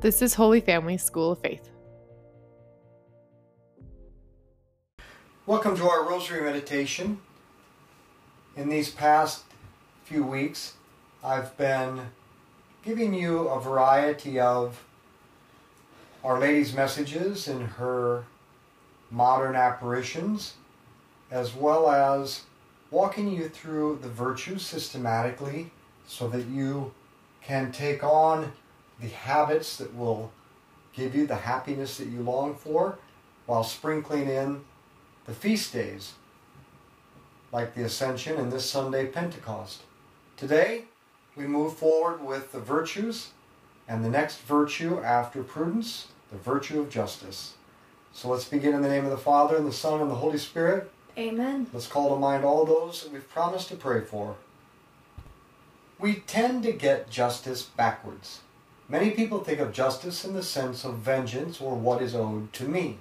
This is Holy Family School of Faith. Welcome to our Rosary Meditation. In these past few weeks, I've been giving you a variety of Our Lady's messages in her modern apparitions, as well as walking you through the virtues systematically so that you can take on the habits that will give you the happiness that you long for while sprinkling in the feast days like the Ascension and this Sunday Pentecost. Today we move forward with the virtues and the next virtue after prudence, the virtue of justice. So let's begin in the name of the Father and the Son and the Holy Spirit. Amen. Let's call to mind all those that we've promised to pray for. We tend to get justice backwards. Many people think of justice in the sense of vengeance or what is owed to me.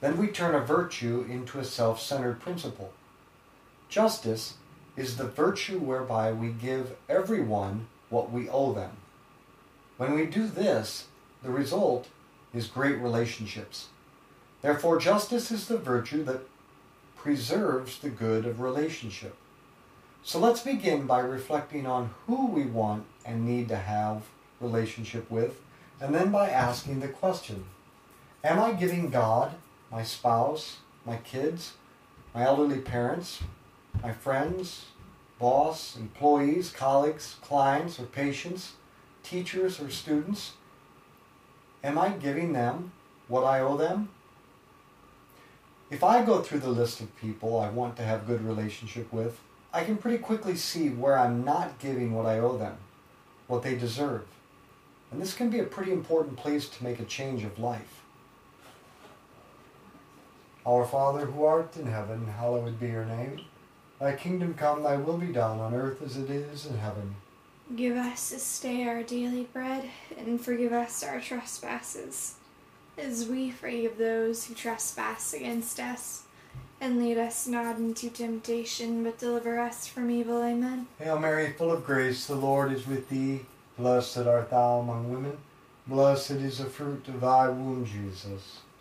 Then we turn a virtue into a self centered principle. Justice is the virtue whereby we give everyone what we owe them. When we do this, the result is great relationships. Therefore, justice is the virtue that preserves the good of relationship. So let's begin by reflecting on who we want and need to have relationship with, and then by asking the question Am I giving God, my spouse, my kids, my elderly parents, my friends, boss, employees, colleagues, clients, or patients, teachers, or students? Am I giving them what I owe them? If I go through the list of people I want to have good relationship with, I can pretty quickly see where I'm not giving what I owe them, what they deserve. And this can be a pretty important place to make a change of life. Our Father who art in heaven, hallowed be your name. Thy kingdom come, thy will be done on earth as it is in heaven. Give us this day our daily bread, and forgive us our trespasses, as we forgive those who trespass against us. And lead us not into temptation, but deliver us from evil. Amen. Hail Mary, full of grace, the Lord is with thee. Blessed art thou among women. Blessed is the fruit of thy womb, Jesus.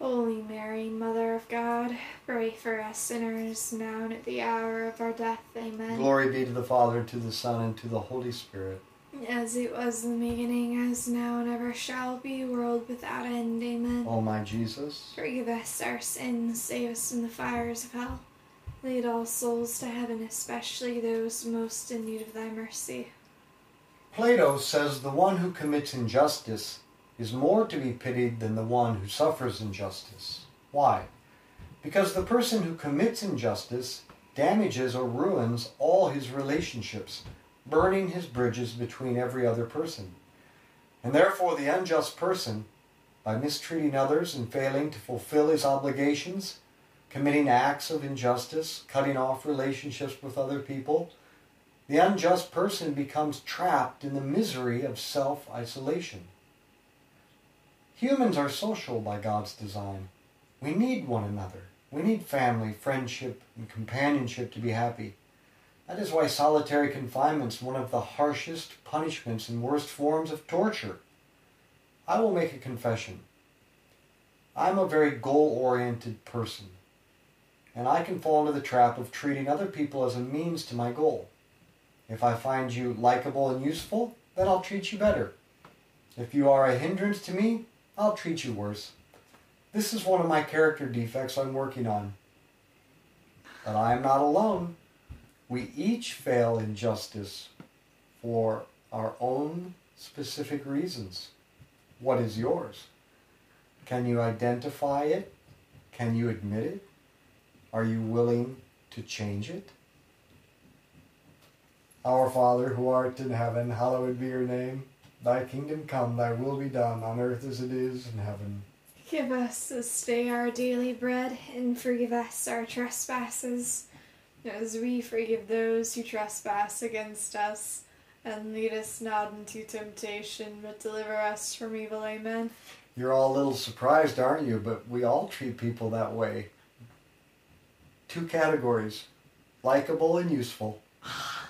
Holy Mary, Mother of God, pray for us sinners, now and at the hour of our death. Amen. Glory be to the Father, and to the Son, and to the Holy Spirit. As it was in the beginning, as now, and ever shall be, world without end. Amen. O my Jesus, Forgive us our sins, save us from the fires of hell. Lead all souls to heaven, especially those most in need of thy mercy. Plato says the one who commits injustice is more to be pitied than the one who suffers injustice. Why? Because the person who commits injustice damages or ruins all his relationships, burning his bridges between every other person. And therefore, the unjust person, by mistreating others and failing to fulfill his obligations, committing acts of injustice, cutting off relationships with other people, the unjust person becomes trapped in the misery of self isolation. Humans are social by God's design. We need one another. We need family, friendship, and companionship to be happy. That is why solitary confinement is one of the harshest punishments and worst forms of torture. I will make a confession. I'm a very goal oriented person, and I can fall into the trap of treating other people as a means to my goal. If I find you likable and useful, then I'll treat you better. If you are a hindrance to me, I'll treat you worse. This is one of my character defects I'm working on. But I am not alone. We each fail in justice for our own specific reasons. What is yours? Can you identify it? Can you admit it? Are you willing to change it? Our Father, who art in heaven, hallowed be your name. Thy kingdom come, thy will be done, on earth as it is in heaven. Give us this day our daily bread, and forgive us our trespasses, as we forgive those who trespass against us. And lead us not into temptation, but deliver us from evil. Amen. You're all a little surprised, aren't you? But we all treat people that way. Two categories likable and useful.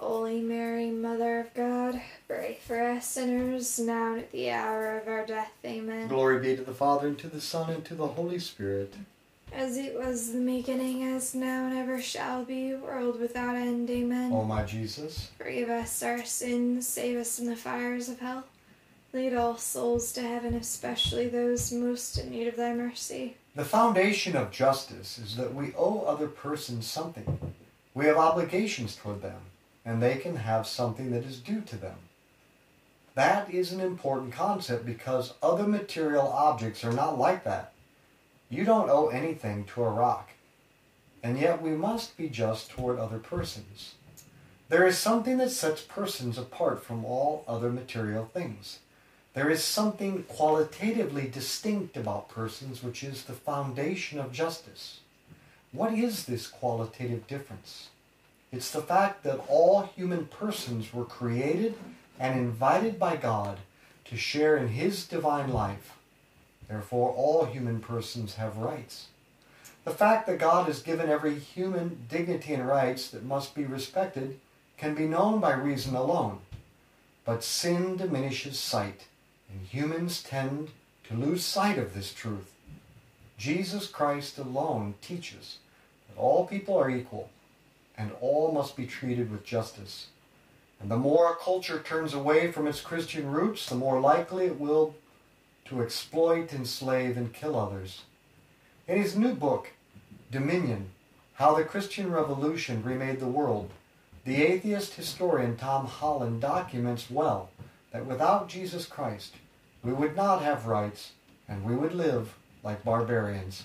Holy Mary, Mother of God, pray for us sinners now and at the hour of our death. Amen. Glory be to the Father, and to the Son, and to the Holy Spirit. As it was in the beginning, as now and ever shall be, world without end. Amen. O my Jesus, Forgive us our sins, save us from the fires of hell. Lead all souls to heaven, especially those most in need of thy mercy. the foundation of justice is that we owe other persons something. We have obligations toward them, and they can have something that is due to them. That is an important concept because other material objects are not like that. You don't owe anything to a rock. and yet we must be just toward other persons. There is something that sets persons apart from all other material things. There is something qualitatively distinct about persons which is the foundation of justice. What is this qualitative difference? It's the fact that all human persons were created and invited by God to share in His divine life. Therefore, all human persons have rights. The fact that God has given every human dignity and rights that must be respected can be known by reason alone. But sin diminishes sight, and humans tend to lose sight of this truth. Jesus Christ alone teaches that all people are equal and all must be treated with justice. And the more a culture turns away from its Christian roots, the more likely it will to exploit, enslave, and kill others. In his new book, Dominion How the Christian Revolution Remade the World, the atheist historian Tom Holland documents well that without Jesus Christ, we would not have rights and we would live like barbarians.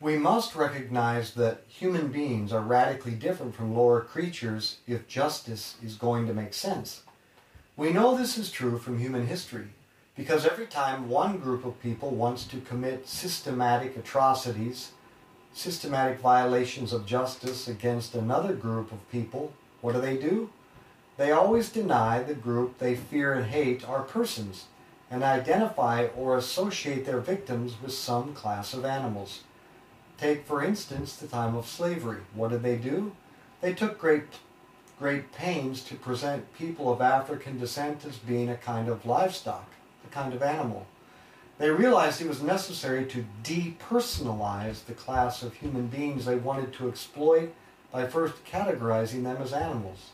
We must recognize that human beings are radically different from lower creatures if justice is going to make sense. We know this is true from human history because every time one group of people wants to commit systematic atrocities, systematic violations of justice against another group of people, what do they do? They always deny the group they fear and hate are persons and identify or associate their victims with some class of animals. Take, for instance, the time of slavery. What did they do? They took great, great pains to present people of African descent as being a kind of livestock, a kind of animal. They realized it was necessary to depersonalize the class of human beings they wanted to exploit by first categorizing them as animals.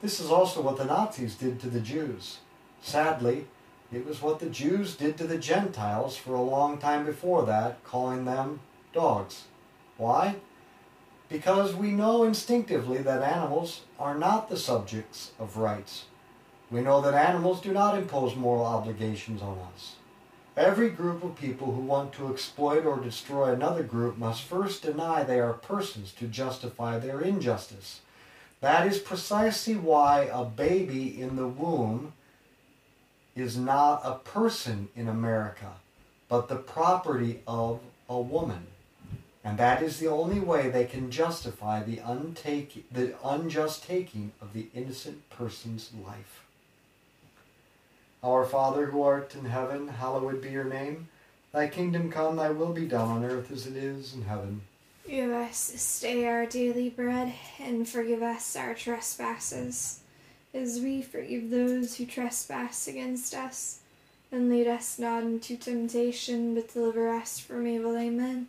This is also what the Nazis did to the Jews. Sadly, it was what the Jews did to the Gentiles for a long time before that, calling them dogs. Why? Because we know instinctively that animals are not the subjects of rights. We know that animals do not impose moral obligations on us. Every group of people who want to exploit or destroy another group must first deny they are persons to justify their injustice. That is precisely why a baby in the womb is not a person in America, but the property of a woman. And that is the only way they can justify the, untake, the unjust taking of the innocent person's life. Our Father who art in heaven, hallowed be your name. Thy kingdom come, thy will be done on earth as it is in heaven. Give us this day our daily bread, and forgive us our trespasses, as we forgive those who trespass against us. And lead us not into temptation, but deliver us from evil. Amen.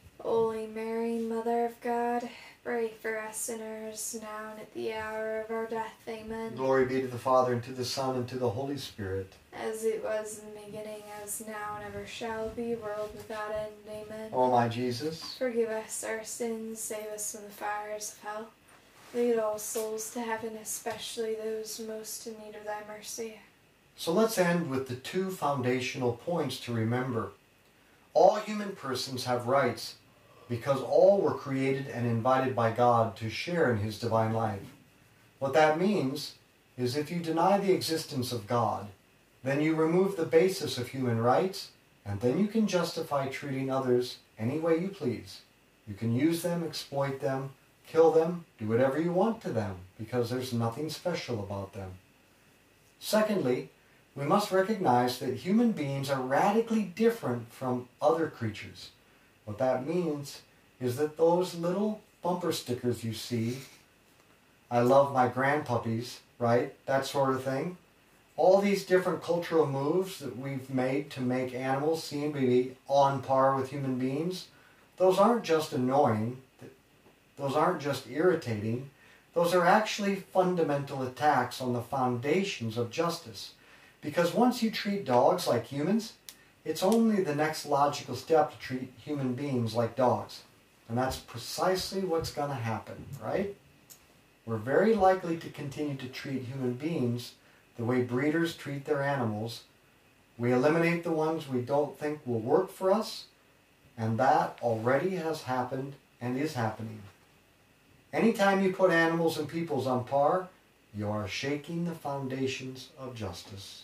Holy Mary, Mother of God, pray for us sinners, now and at the hour of our death. Amen. Glory be to the Father, and to the Son, and to the Holy Spirit. As it was in the beginning, as now, and ever shall be, world without end. Amen. O my Jesus, Forgive us our sins, save us from the fires of hell. Lead all souls to heaven, especially those most in need of thy mercy. So let's end with the two foundational points to remember. All human persons have rights because all were created and invited by God to share in His divine life. What that means is if you deny the existence of God, then you remove the basis of human rights, and then you can justify treating others any way you please. You can use them, exploit them, kill them, do whatever you want to them, because there's nothing special about them. Secondly, we must recognize that human beings are radically different from other creatures. What that means is that those little bumper stickers you see, I love my grandpuppies, right? That sort of thing. All these different cultural moves that we've made to make animals seem to be on par with human beings, those aren't just annoying, those aren't just irritating, those are actually fundamental attacks on the foundations of justice. Because once you treat dogs like humans, it's only the next logical step to treat human beings like dogs. And that's precisely what's going to happen, right? We're very likely to continue to treat human beings the way breeders treat their animals. We eliminate the ones we don't think will work for us, and that already has happened and is happening. Anytime you put animals and peoples on par, you are shaking the foundations of justice.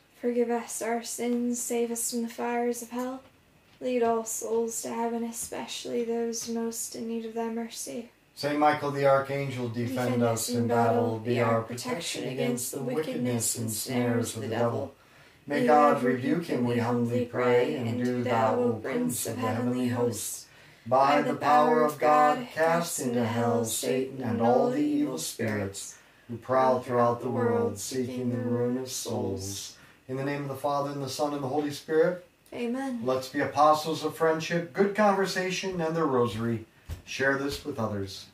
Forgive us our sins, save us from the fires of hell. Lead all souls to heaven, especially those most in need of thy mercy. Saint Michael the Archangel, defend, us in battle, be our protection against the wickedness and snares of the devil. May God rebuke him, we humbly pray, and do thou, O Prince of the heavenly hosts, by the power of God, cast into hell Satan and all the evil spirits who prowl throughout the world, seeking the ruin of souls. In the name of the Father, and the Son, and the Holy Spirit, Amen. let's be apostles of friendship, good conversation, and the rosary. Share this with others.